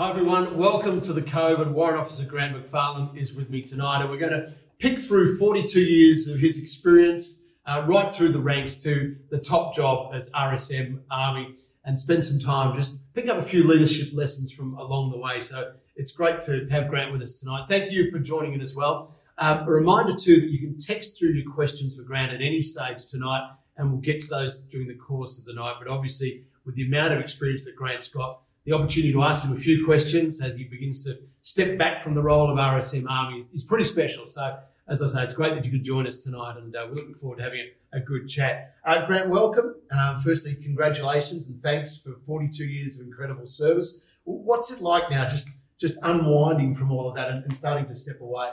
Hi everyone, welcome to the Cove and Warrant Officer Grant McFarlane is with me tonight and we're going to pick through 42 years of his experience uh, right through the ranks to the top job as RSM Army and spend some time just picking up a few leadership lessons from along the way. So it's great to have Grant with us tonight. Thank you for joining in as well. Um, a reminder too that you can text through your questions for Grant at any stage tonight and we'll get to those during the course of the night. But obviously with the amount of experience that Grant's got, the opportunity to ask him a few questions as he begins to step back from the role of RSM Army is, is pretty special. So, as I say, it's great that you could join us tonight, and uh, we're looking forward to having a, a good chat. Uh, Grant, welcome. Uh, firstly, congratulations and thanks for 42 years of incredible service. What's it like now, just just unwinding from all of that and, and starting to step away?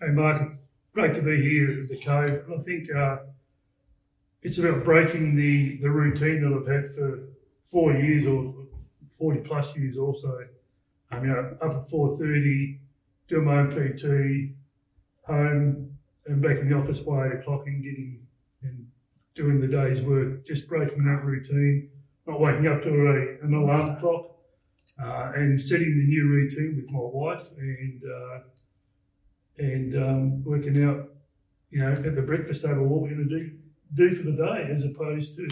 Hey, Mark, great to be here at the Cove. I think uh, it's about breaking the, the routine that I've had for four years or 40 plus years also. Um, you know, up at 4.30, doing my own PT, home and back in the office by 8 o'clock and getting and doing the day's work, just breaking that routine, not waking up to a, an alarm clock, uh, and setting the new routine with my wife and uh, and um, working out, you know, at the breakfast table what we're going to do do for the day, as opposed to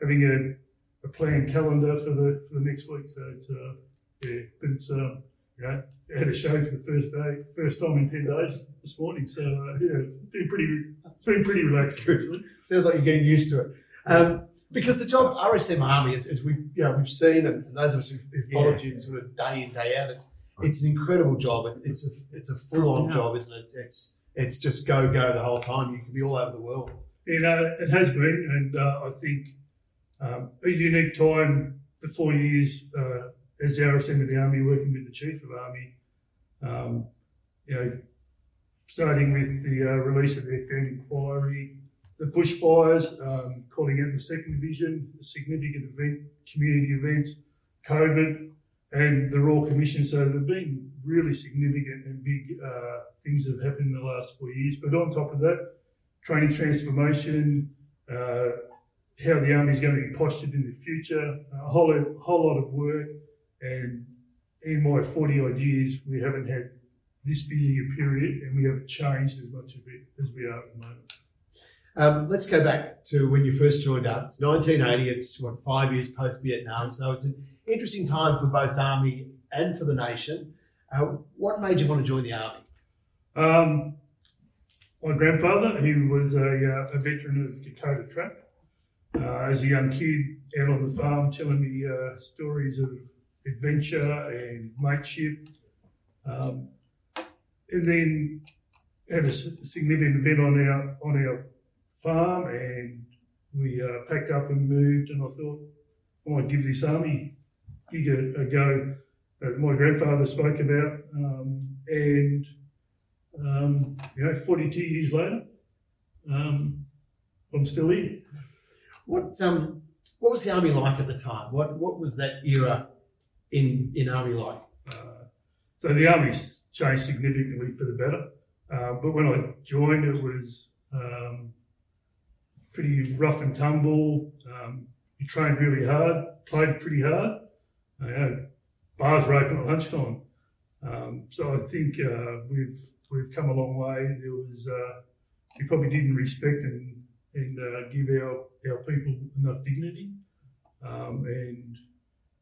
having a planned calendar for the for the next week. So it's uh, yeah, but it's um, you know, I had a show for the first day, first time in ten days this morning. So uh, yeah, been pretty, it's been pretty relaxed. Actually. Sounds like you're getting used to it. Um, because the job RSM Army, as, as we've you know we've seen, and those of us who've, who've followed yeah. you sort of day in day out, it's it's an incredible job. It's it's a it's a full on yeah. job, isn't it? It's it's just go go the whole time. You can be all over the world. You know, it has been, and uh, I think um, a unique time, the four years uh, as RSM of the Army, working with the Chief of Army. Um, you know, starting with the uh, release of the FM inquiry, the bushfires, um, calling out the second division, the significant event, community events, COVID, and the Royal Commission. So there have been really significant and big uh, things that have happened in the last four years. But on top of that, training transformation, uh, how the army is going to be postured in the future, a whole, whole lot of work. And in my 40 odd years, we haven't had this busy a period and we haven't changed as much of it as we are at the moment. Um, let's go back to when you first joined up. It's 1980. It's what five years post Vietnam, so it's an interesting time for both Army and for the nation. Uh, what made you want to join the Army? Um, my grandfather, he was a, uh, a veteran of the Kokoda Track, uh, as a young kid out on the farm telling me uh, stories of adventure and mateship. Um, and then had a significant event on our on our farm, and we uh, packed up and moved. And I thought I might give this army gig a, a go that my grandfather spoke about. Um, and um, you know, 42 years later, um, I'm still here. What um what was the army like at the time? What what was that era in in army like? Uh, so the army's changed significantly for the better. Uh, but when I joined, it was um, pretty rough and tumble. Um, you trained really hard, played pretty hard. Uh, bars were open at lunchtime. Um, so I think uh, we've we've come a long way. There was uh, probably didn't respect and and uh, give our, our people enough dignity. Um, and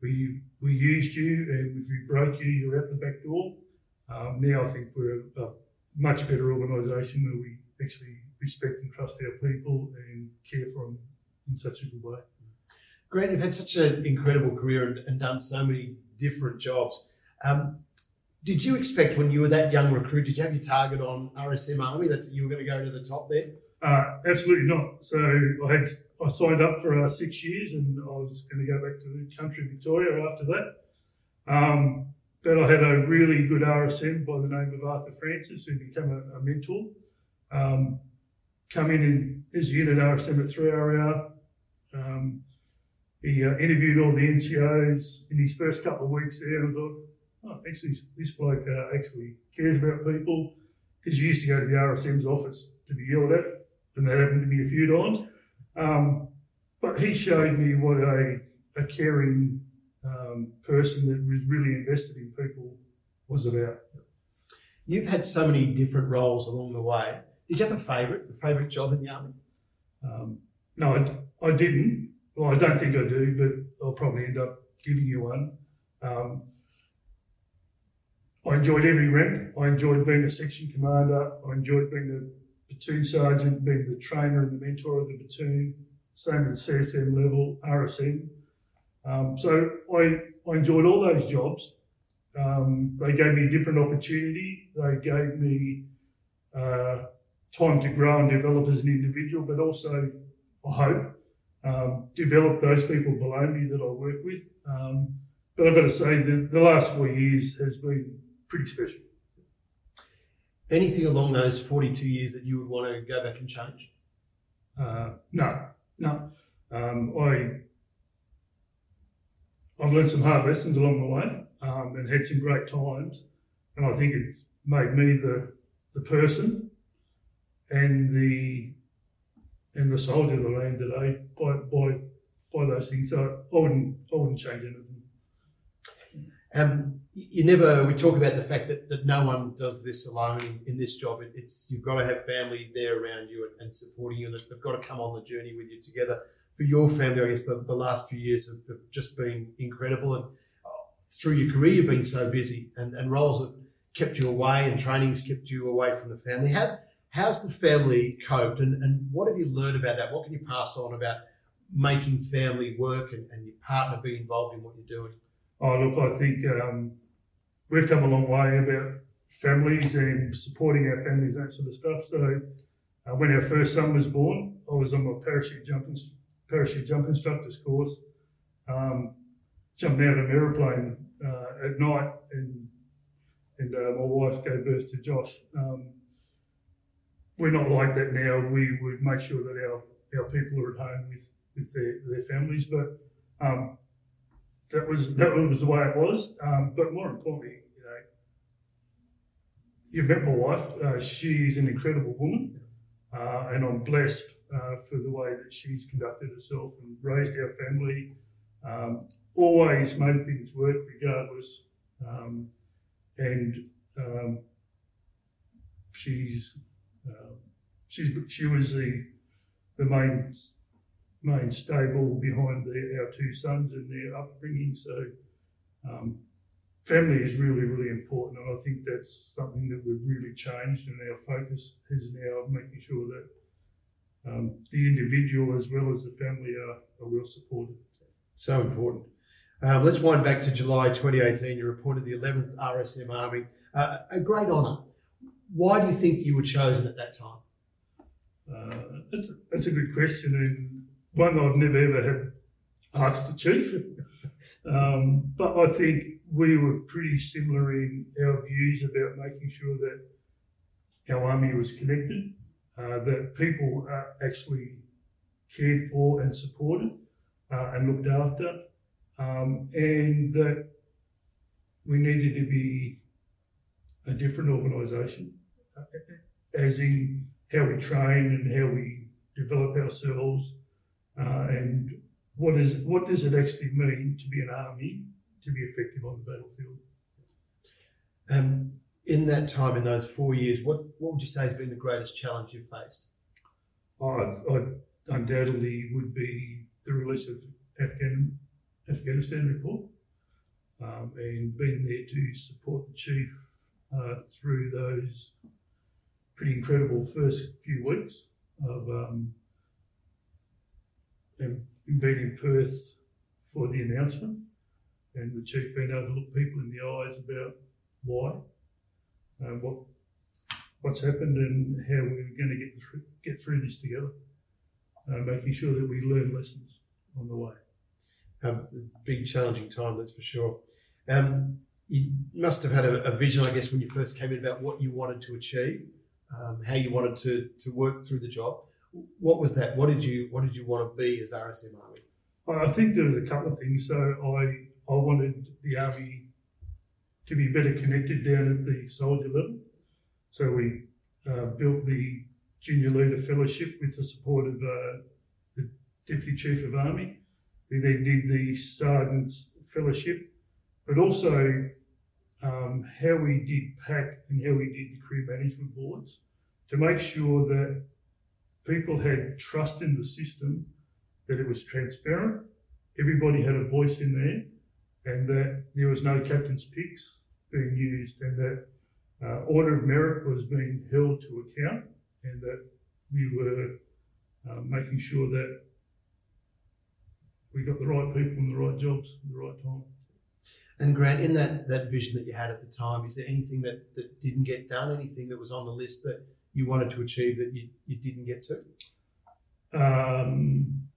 we we used you, and if we broke you, you're out the back door. Um, now I think we're a, much better organisation where we actually respect and trust our people and care for them in such a good way. Grant, you've had such an incredible career and, and done so many different jobs. Um, did you expect when you were that young recruit, did you have your target on RSM Army? That's you were going to go to the top there? Uh, absolutely not. So I had I signed up for uh, six years, and I was going to go back to the country Victoria after that. Um, but I had a really good RSM by the name of Arthur Francis, who became a, a mentor. Um, come in in his unit RSM at 3RAR. Um, he uh, interviewed all the NCOs in his first couple of weeks there, and I thought, oh, actually, this bloke uh, actually cares about people because you used to go to the RSM's office to be yelled at and that happened to me a few times. Um, but he showed me what a, a caring, um, person that was really invested in people was about. You've had so many different roles along the way. Did you have a favourite, a favourite job in the army? Um, no, I, I, didn't. Well, I don't think I do, but I'll probably end up giving you one. Um, I enjoyed every rank. I enjoyed being a section commander. I enjoyed being the platoon sergeant, being the trainer and the mentor of the platoon. Same at CSM level, RSM. Um, so I, I enjoyed all those jobs. Um, they gave me a different opportunity. They gave me uh, time to grow and develop as an individual, but also, I hope, um, develop those people below me that I work with. Um, but I've got to say, the, the last four years has been pretty special. Anything along those 42 years that you would want to go back and change? Uh, no, no. Um, I I've learned some hard lessons along the way um, and had some great times, and I think it's made me the the person and the and the soldier of the land today by by by those things. So I wouldn't I wouldn't change anything. Um, you never. We talk about the fact that, that no one does this alone in, in this job. It, it's you've got to have family there around you and, and supporting you, and they've got to come on the journey with you together. For your family, I guess the, the last few years have, have just been incredible, and uh, through your career, you've been so busy, and, and roles have kept you away, and training's kept you away from the family. How how's the family coped, and, and what have you learned about that? What can you pass on about making family work and, and your partner be involved in what you're doing? Oh, look, I think um, we've come a long way about families and supporting our families, that sort of stuff. So uh, when our first son was born, I was on my parachute jumping parachute jump instructor's course. Um, jumped out of an aeroplane uh, at night, and and uh, my wife gave birth to Josh. Um, we're not like that now. We would make sure that our, our people are at home with, with their, their families, but um, that was that was the way it was. Um, but more importantly, you know, you've met my wife. Uh, she's an incredible woman, uh, and I'm blessed uh, for the way that she's conducted herself and raised our family. Um, always made things work regardless, um, and um, she's uh, she's she was the the main main stable behind the, our two sons and their upbringing. So um, family is really, really important. And I think that's something that we've really changed and our focus is now making sure that um, the individual as well as the family are, are well supported. So important. Um, let's wind back to July 2018. You reported the 11th RSM Army. Uh, a great honour. Why do you think you were chosen at that time? Uh, that's, a, that's a good question. And one I've never ever had asked the chief. um, but I think we were pretty similar in our views about making sure that our army was connected, uh, that people are actually cared for and supported uh, and looked after, um, and that we needed to be a different organisation, uh, as in how we train and how we develop ourselves uh, and what is what does it actually mean to be an army to be effective on the battlefield? Um, in that time, in those four years, what, what would you say has been the greatest challenge you've faced? Oh, I, undoubtedly would be the release of Afghan, Afghanistan report um, and being there to support the chief uh, through those pretty incredible first few weeks of um, and being in Perth for the announcement, and the chief being able to look people in the eyes about why, uh, what what's happened, and how we're going to get through, get through this together, uh, making sure that we learn lessons on the way. Um, big challenging time, that's for sure. Um, you must have had a, a, vision, I guess, when you first came in about what you wanted to achieve, um, how you wanted to to work through the job what was that? What did you What did you want to be as RSM Army? I think there was a couple of things. So I I wanted the army to be better connected down at the soldier level. So we uh, built the junior leader fellowship with the support of uh, the deputy chief of army. We then did the sergeant's fellowship, but also um, how we did PAC and how we did the career management boards to make sure that people had trust in the system, that it was transparent, everybody had a voice in there, and that there was no captain's picks being used, and that uh, order of merit was being held to account, and that we were uh, making sure that we got the right people in the right jobs at the right time. And Grant, in that, that vision that you had at the time, is there anything that, that didn't get done? Anything that was on the list that you wanted to achieve that you, you didn't get to? Um,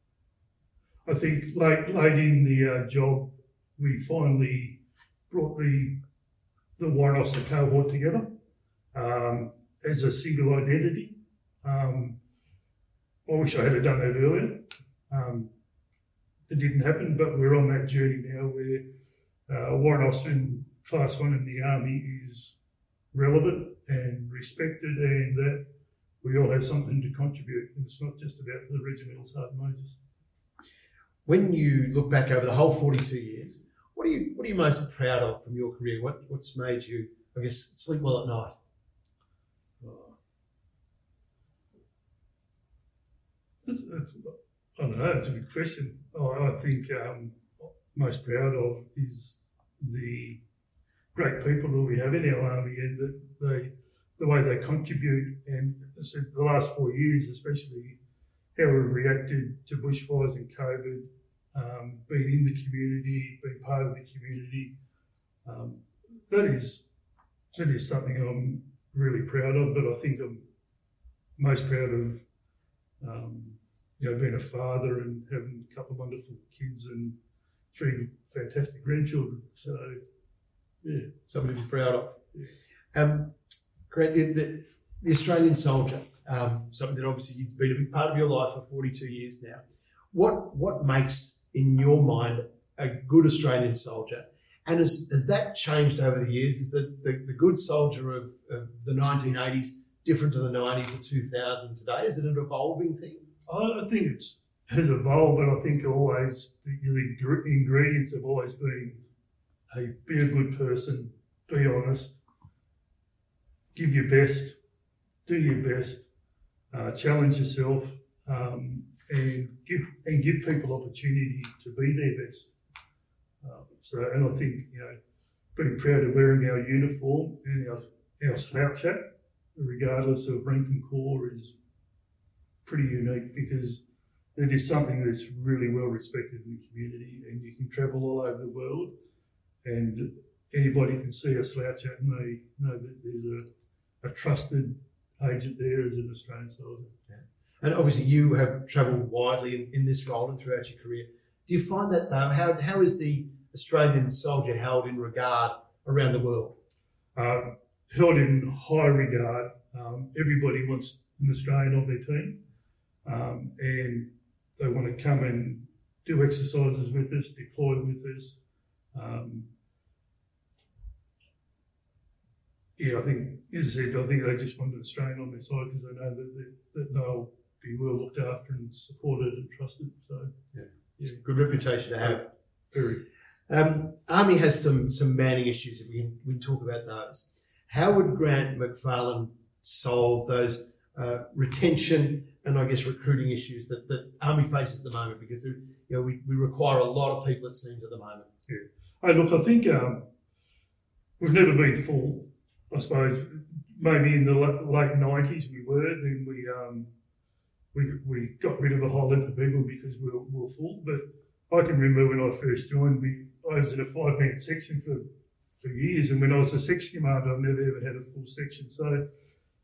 I think late late in the uh, job, we finally brought the the warrant officer cohort together um, as a single identity. Um, I wish I had done that earlier. Um, it didn't happen, but we're on that journey now where uh, officer in class one in the army is relevant and respected, and that we all have something to contribute. And it's not just about the regimental sergeant majors. When you look back over the whole 42 years, what are you what are you most proud of from your career? What what's made you, I guess, sleep well at night? It's, it's, I don't know. It's a big question. Oh, I think um, most proud of is the great people that we have in our army and that they, the way they contribute. And the last four years, especially how we've reacted to bushfires and COVID, um, being in the community, being part of the community. Um, that is that is something I'm really proud of. But I think I'm most proud of um, you know being a father and having a couple of wonderful kids and three fantastic grandchildren. So yeah, something to be proud of. Um, great. The, the, the Australian soldier, um, something that obviously you've been a big part of your life for 42 years now. What what makes, in your mind, a good Australian soldier? And has, has that changed over the years? Is the, the, the good soldier of, of the 1980s different to the 90s, the 2000s today? Is it an evolving thing? I think it's has evolved, but I think always the, the ingredients have always been hey, be a good person, be honest, give your best, do your best, uh, challenge yourself, um, and give and give people opportunity to be their best. Um, so, and I think you know, being proud of wearing our uniform and our our slouch hat, regardless of rank and corps, is pretty unique because it is something that's really well respected in the community, and you can travel all over the world and anybody can see a slouch hat and they know that there's a, a trusted agent there as an Australian soldier. Yeah. And obviously, you have travelled widely in, in this role and throughout your career. Do you find that though? How, how is the Australian soldier held in regard around the world? Uh, held in high regard. Um, everybody wants an Australian on their team, um, and they want to come and do exercises with us, deploy with us, um, yeah, I think, as I said, I think they just wanted to strain on their side because they know that, that, that they'll be well looked after and supported and trusted. So, yeah, yeah. good reputation to have. Very. Um, Army has some some manning issues. If we can, we can talk about those. How would Grant McFarlane solve those uh, retention and I guess recruiting issues that, that Army faces at the moment? Because you know we, we require a lot of people it seems at the moment. Yeah. Hey, look, I think um, we've never been full. I suppose maybe in the late nineties we were. Then we um, we we got rid of a whole lot of people because we were, we were full. But I can remember when I first joined, we I was in a five man section for for years, and when I was a section commander, I've never ever had a full section. So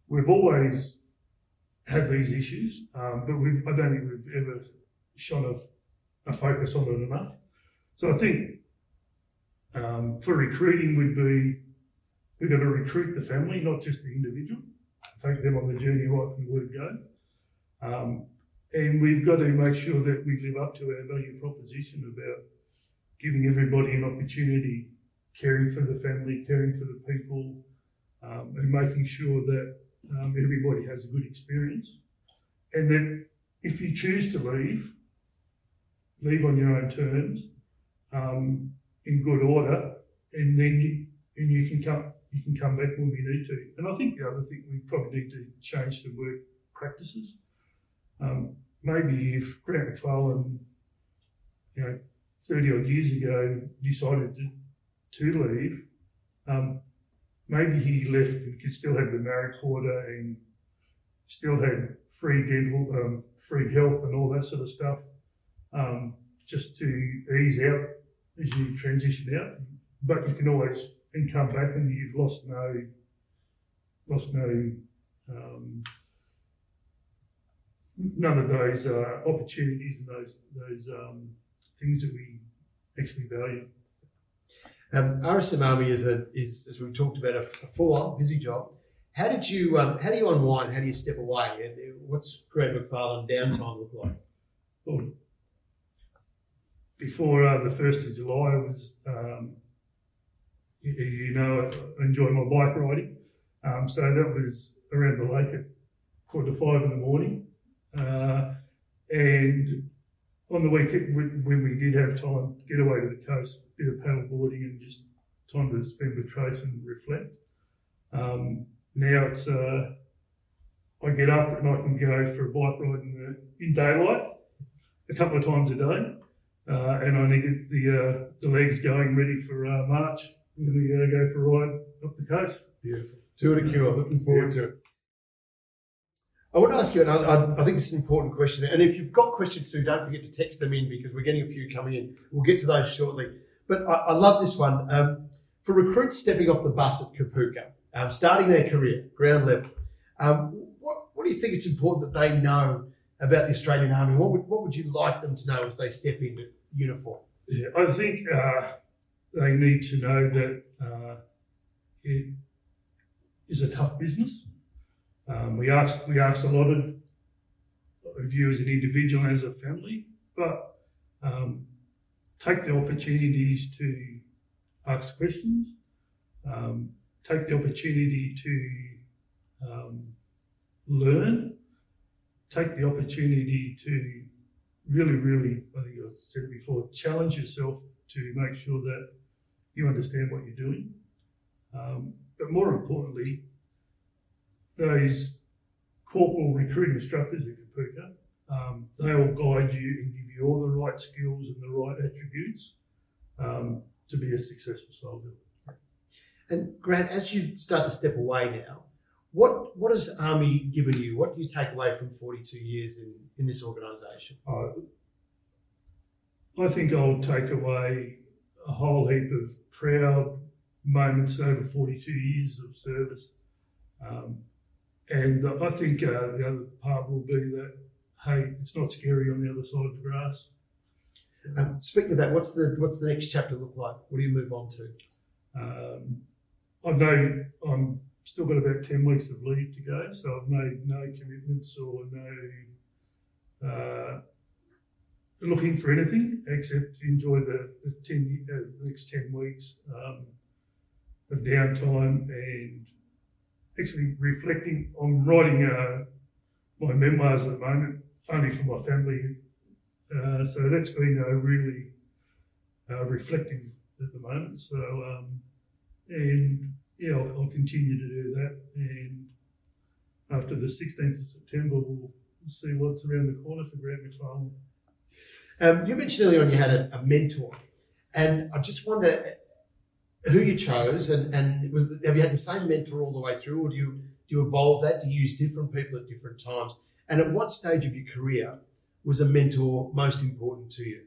we've always had these issues, um, but we've, I don't think we've ever shone a, a focus on it enough. So I think um, for recruiting would be we've got to recruit the family, not just the individual, take them on the journey right from word go. Um, and we've got to make sure that we live up to our value proposition about giving everybody an opportunity, caring for the family, caring for the people, um, and making sure that um, everybody has a good experience. And then if you choose to leave, leave on your own terms. Um, in good order, and then you, and you can come you can come back when we need to. And I think the other thing we probably need to change the work practices. Um, maybe if Grant McFarlane, you know, 30 odd years ago decided to, to leave, um, maybe he left and could still have the married quarter and still had free dental, um, free health and all that sort of stuff, um, just to ease out as you transition out. But you can always and come back and you've lost no lost no um, none of those uh, opportunities and those those um, things that we actually value. Um, RSM Army is a is as we talked about a, a full on busy job. How did you um, how do you unwind? How do you step away? And What's Grant McFarlane downtime look like? Well, before uh, the first of July, I was um, you know, I enjoy my bike riding. Um, so that was around the lake at quarter to five in the morning. Uh, and on the weekend, when we did have time, get away to the coast, bit of paddle boarding and just time to spend with Trace and reflect. Um, now it's, uh, I get up and I can go for a bike ride in, the, in daylight a couple of times a day. Uh, and I need to get the, uh, the legs going ready for uh, March I'm going to go for a ride up the coast. Beautiful. Tour de Cure. Looking forward yeah. to it. I want to ask you, and I, I, think it's an important question. And if you've got questions too, don't forget to text them in because we're getting a few coming in. We'll get to those shortly. But I, I love this one. Um, for recruits stepping off the bus at Kapooka, um, starting their career, ground level, um, what, what do you think it's important that they know about the Australian Army? What would, what would you like them to know as they step into uniform? Yeah, I think uh, they need to know that uh, it is a tough business. Um, we ask we ask a lot of, of you as an individual as a family, but um, take the opportunities to ask questions, um, take the opportunity to um, learn, take the opportunity to really, really, I think I said before, challenge yourself to make sure that you understand what you're doing. Um, but more importantly, those corporal recruiting instructors at Kapooka, um, they will guide you and give you all the right skills and the right attributes um, to be a successful soldier. And Grant, as you start to step away now, what what has Army given you? What do you take away from 42 years in, in this organisation? Uh, I think I'll take away a whole heap of proud moments over 42 years of service. Um, and I think uh, the other part will be that, hey, it's not scary on the other side of the grass. Um, speaking of that, what's the what's the next chapter look like? What do you move on to? Um, I know I'm still got about ten weeks of leave to go, so I've made no commitments or no uh, looking for anything except to enjoy the, the, 10, uh, the next 10 weeks um, of downtime and actually reflecting. I'm writing uh, my memoirs at the moment, only for my family. Uh, so that's been uh, really uh, reflective at the moment. So, um, and yeah, I'll, I'll, continue to do that. And after the 16th of September, we'll see what's around the corner for Grant McFarlane. Um, you mentioned earlier on you had a, a, mentor, and I just wonder who you chose, and, and was the, have you had the same mentor all the way through, or do you do you evolve that? Do you use different people at different times? And at what stage of your career was a mentor most important to you?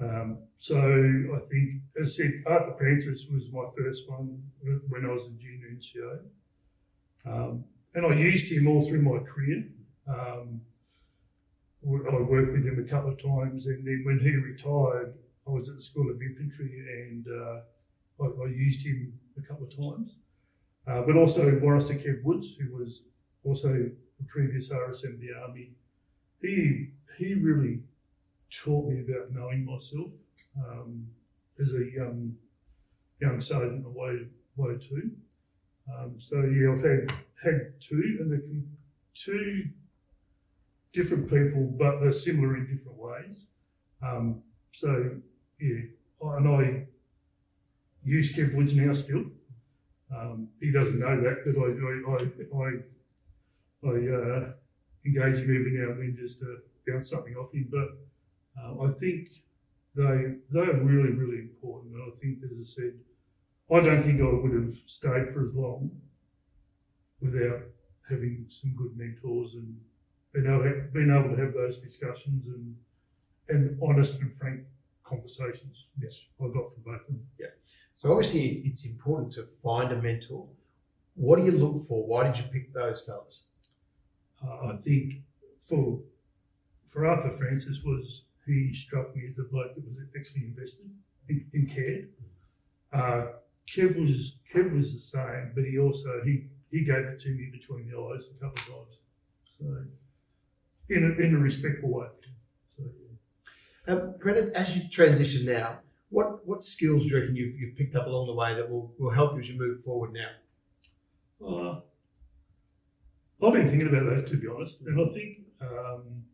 Um, so I think, as I said, Arthur Francis was my first one when I was a junior NCO. Um, and I used him all through my career. Um, I worked with him a couple of times, and then when he retired, I was at the School of Infantry, and uh, I, I, used him a couple of times. Uh, but also Warrister Kev Woods, who was also a previous RSM the Army. He he really taught me about knowing myself um, as a young young sergeant away way two. Um, so yeah, I've had had two, and the two different people, but they're similar in different ways. Um, so, yeah, and I use Kev Woods now still. Um, he doesn't know that, but I, I, I, I, I uh, engage him every now and then just to bounce something off him. But uh, I think they they are really, really important. And I think, as I said, I don't think I would have stayed for as long without having some good mentors and being able, to, being able to have those discussions and and honest and frank conversations. Yes, I got from both of them. Yeah. So obviously, it's important to find a mentor. What do you look for? Why did you pick those fellas? Uh, I think for for Arthur Francis was he struck me as the bloke that was actually invested in, in cared. Uh, Kev was Kev was the same, but he also he he gave it to me between the eyes a couple of times. So in a, in a respectful way. So, yeah. um, Granted, as you transition now, what what skills do you reckon you've, you've picked up along the way that will, will help you as you move forward now? Uh, I've been thinking about that to be honest, and I think um,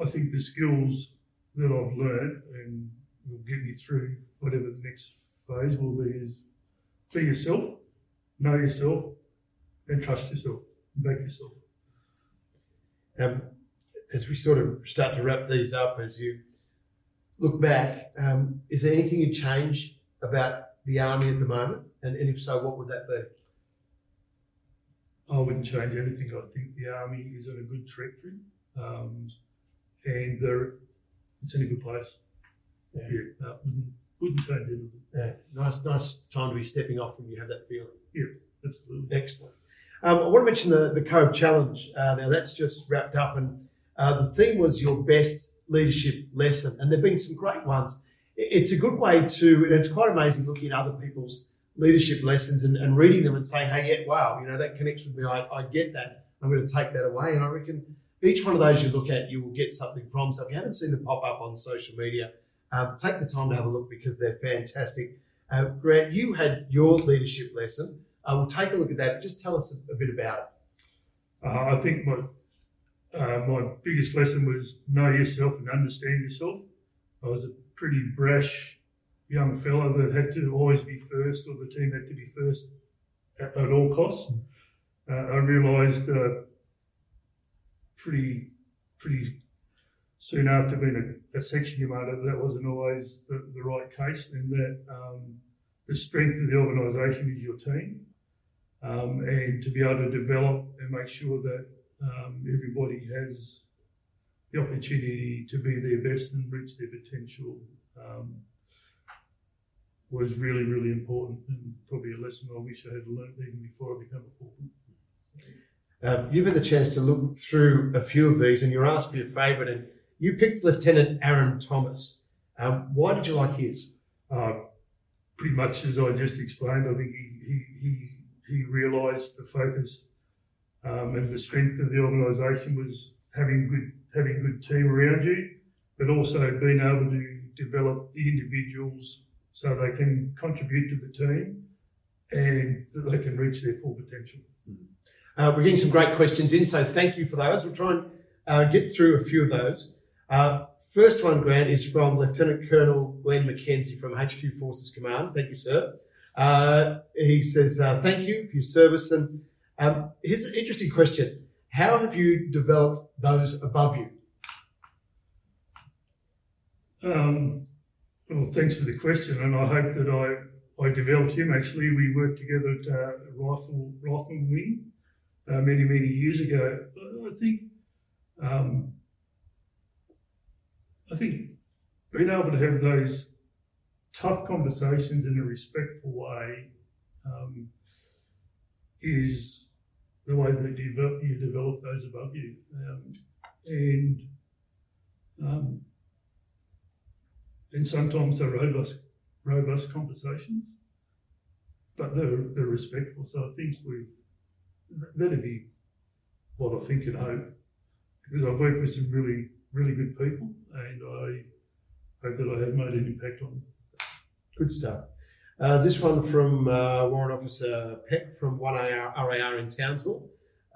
I think the skills that I've learned and will get me through whatever the next phase will be is be yourself, know yourself, and trust yourself, back yourself. Um, as we sort of start to wrap these up, as you look back, um, is there anything you change about the army at the moment? And, and if so, what would that be? I wouldn't change anything. I think the army is on a good trajectory. Um, and they're, it's in a good place. Yeah, uh, wouldn't change anything. Yeah, nice, nice time to be stepping off when you have that feeling. Yeah, absolutely. Excellent. Um, I want to mention the, the Cove Challenge. Uh, now that's just wrapped up, and uh, the theme was your best leadership lesson, and there've been some great ones. It's a good way to, and it's quite amazing looking at other people's leadership lessons and, and reading them and saying, "Hey, yeah, wow, you know that connects with me. I, I get that. I'm going to take that away." And I reckon each one of those you look at, you will get something from. So if you haven't seen them pop up on social media, um, take the time to have a look because they're fantastic. Uh, Grant, you had your leadership lesson. Uh, we'll take a look at that. But just tell us a, a bit about it. Uh, I think my uh, my biggest lesson was know yourself and understand yourself. I was a pretty brash young fella that had to always be first, or the team had to be first at, at all costs. Uh, I realised uh, pretty pretty soon after being a, a section commander that wasn't always the, the right case, and that um, the strength of the organisation is your team, um, and to be able to develop and make sure that um, everybody has the opportunity to be their best and reach their potential um, was really, really important and probably a lesson I wish I had learned even before I became a corporal. Um, you've had the chance to look through a few of these, and you're asked for your favourite, and you picked Lieutenant Aaron Thomas. Um, why did you like his? Uh, pretty much as I just explained. I think he he he, he realised the focus um, and the strength of the organisation was having good having good team around you, but also being able to develop the individuals so they can contribute to the team and that they can reach their full potential. Uh, we're getting some great questions in, so thank you for those. We'll try and uh, get through a few of those. Uh, first one, Grant, is from Lieutenant Colonel Glenn McKenzie from HQ Forces Command. Thank you, sir. Uh, he says, uh, Thank you for your service. And um, here's an interesting question How have you developed those above you? Um, well, thanks for the question, and I hope that I, I developed him. Actually, we worked together at uh, Rifle Rifleman Wing uh, many, many years ago. I think, um, I think being able to have those tough conversations in a respectful way um, is the way that you develop, you develop those above you. Um, and um, and sometimes they're robust, robust conversations, but they're, they're respectful. So I think we that'd be what I think and hope because I've worked with some really, really good people and I hope that I have made an impact on them. Good stuff. Uh, this one from uh, Warrant Officer Peck from 1AR RAR in Townsville.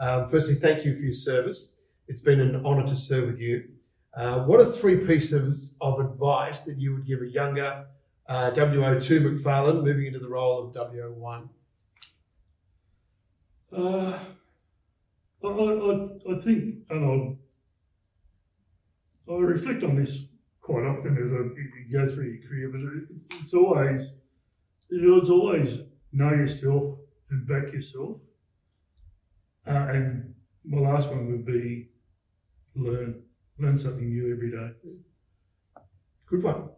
Um, firstly, thank you for your service. It's been an honour to serve with you. Uh, what are three pieces of advice that you would give a younger uh, WO2 McFarlane moving into the role of WO1? Uh, I, I, I think, and I, I reflect on this quite often as I go through your career, but it, it's always, you know, it's always know yourself and back yourself. Uh, and my last one would be learn learn something new every day. Good one.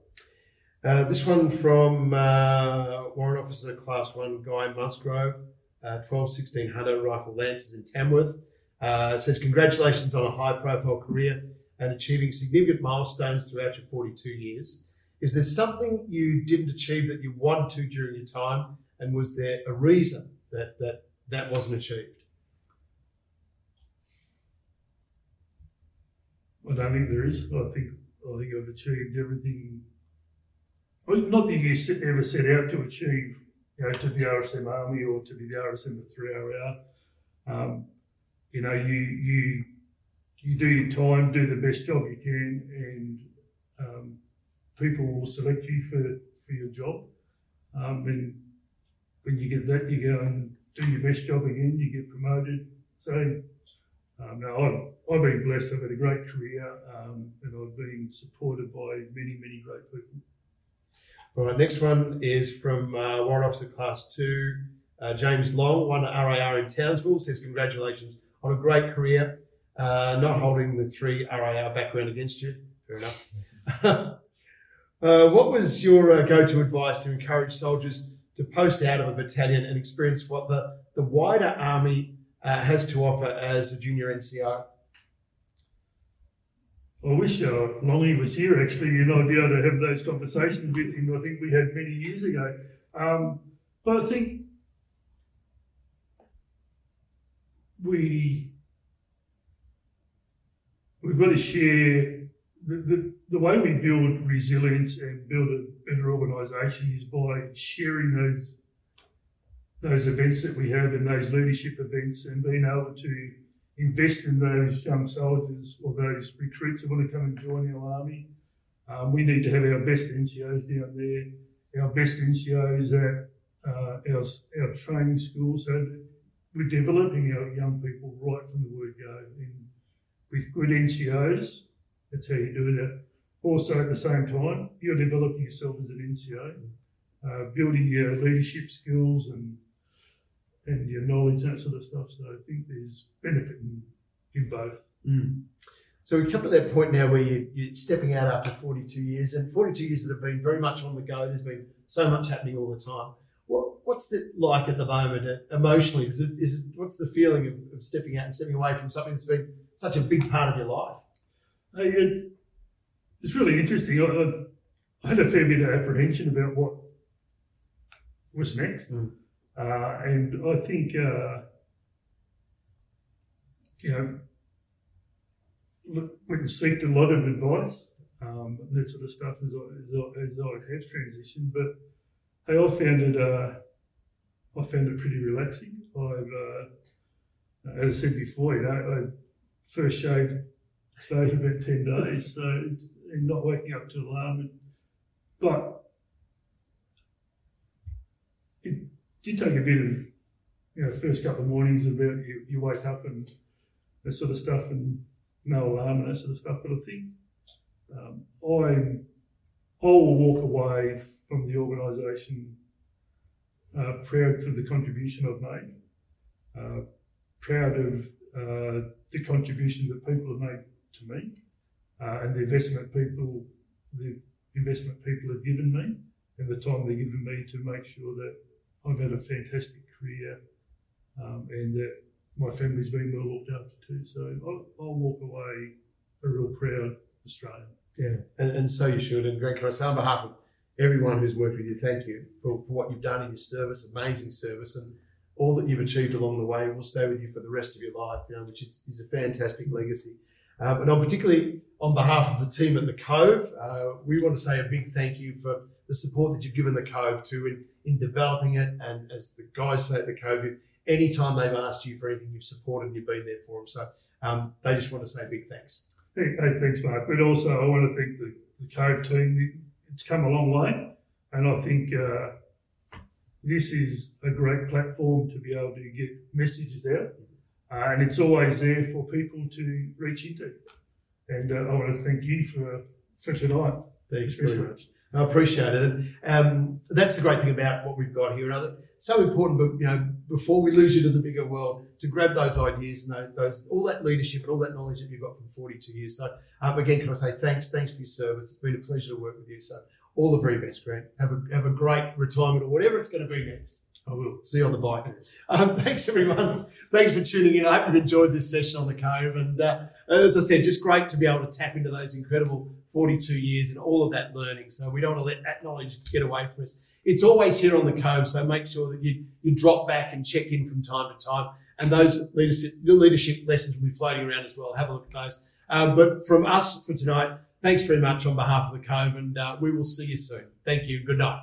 Uh, this one from uh, Warrant Officer Class 1 Guy Musgrove, uh, 12 16 Hunter River Lancers in Tamworth. Uh, says, Congratulations on a high profile career and achieving significant milestones throughout your 42 years. Is there something you didn't achieve that you wanted to during your time? And was there a reason that that, that wasn't achieved? I don't think there is. I think I think I've achieved everything. Well, not that you ever set out to achieve, you know, to the RSM Army or to be the RSM of three RAR um, you know, you you you do your time, do the best job you can, and um, people will select you for, for your job. Um, and when you get that, you go and do your best job again, you get promoted. So um, now I've, I've been blessed. I've had a great career, um, and I've been supported by many, many great people. All right, next one is from uh, Warrant Officer Class 2, uh, James Long, one RAR in Townsville, says, Congratulations on a great career, uh, not holding the three RAR background against you. Fair enough. uh, what was your uh, go to advice to encourage soldiers to post out of a battalion and experience what the, the wider Army uh, has to offer as a junior NCO? I wish uh, Longy was here actually, and I'd be able to have those conversations with him. I think we had many years ago. Um, but I think we we've got to share the, the, the way we build resilience and build a better organisation is by sharing those those events that we have and those leadership events and being able to invest in those young soldiers or those recruits that want to come and join our army. Um, we need to have our best NCOs down there, our best NCOs at uh, our, our training schools so that we're developing our young people right from the word go. And with good NCOs, that's how you do that. Also, at the same time, you're developing yourself as an NCO, uh, building your leadership skills and and your knowledge, that sort of stuff. So I think there's benefit in, in both. Mm. So we come to that point now where you, you're stepping out after 42 years, and 42 years that have been very much on the go. There's been so much happening all the time. What, what's it like at the moment uh, emotionally? Is it, is it, what's the feeling of, of, stepping out and stepping away from something that's been such a big part of your life? it, it's really interesting. I, I, had a fair bit of apprehension about what was next. Mm. Uh, and I think, uh, you know, went and a lot of advice, um, that sort of stuff as I, as I, as I have transitioned. But I found it, uh, I found it pretty relaxing. I've, uh, as I said before, you know, I first shaved today for about 10 days, so and not waking up to alarm. But did take a bit of, you know, first couple of mornings about you, you wake up and that sort of stuff and no alarm and that sort of stuff. But I think um, I, I will walk away from the organisation uh, proud for the contribution I've made, uh, proud of uh, the contribution that people have made to me, uh, and the investment people, the investment people have given me, and the time they've given me to make sure that I've had a fantastic career, um, and that my family's been well looked after too. So I'll, I'll walk away a real proud Australian. Yeah, and, and so you should. And Greg, can I say on behalf of everyone who's worked with you, thank you for, for what you've done in your service, amazing service, and all that you've achieved along the way will stay with you for the rest of your life, you know, which is, is a fantastic legacy. Um, and I'm particularly on behalf of the team at the Cove, uh, we want to say a big thank you for the support that you've given the Cove to in, in developing it. And as the guys say at the Cove, anytime they've asked you for anything, you've supported and you've been there for them. So um, they just want to say big thanks. Hey, hey, thanks, Mark. But also, I want to thank the, the Cove team. It's come a long way, and I think uh, this is a great platform to be able to get messages out, uh, and it's always there for people to reach into. And uh, I want to thank you for for tonight. Thanks very much. I appreciate it. Um, that's the great thing about what we've got here. And so important, but you know, before we lose you to the bigger world, to grab those ideas and those, all that leadership and all that knowledge that you've got from 42 years. So um, again, can I say thanks? Thanks for your service. It's been a pleasure to work with you. So all the very best, Grant. Have a have a great retirement or whatever it's going to be next. I will see you on the bike. Um, thanks everyone. Thanks for tuning in. I hope you've enjoyed this session on the Cove. And uh, as I said, just great to be able to tap into those incredible 42 years and all of that learning. So we don't want to let that knowledge get away from us. It's always here on the Cove. So make sure that you, you drop back and check in from time to time. And those leadership, leadership lessons will be floating around as well. Have a look at those. Um, but from us for tonight, thanks very much on behalf of the Cove, and uh, we will see you soon. Thank you. Good night.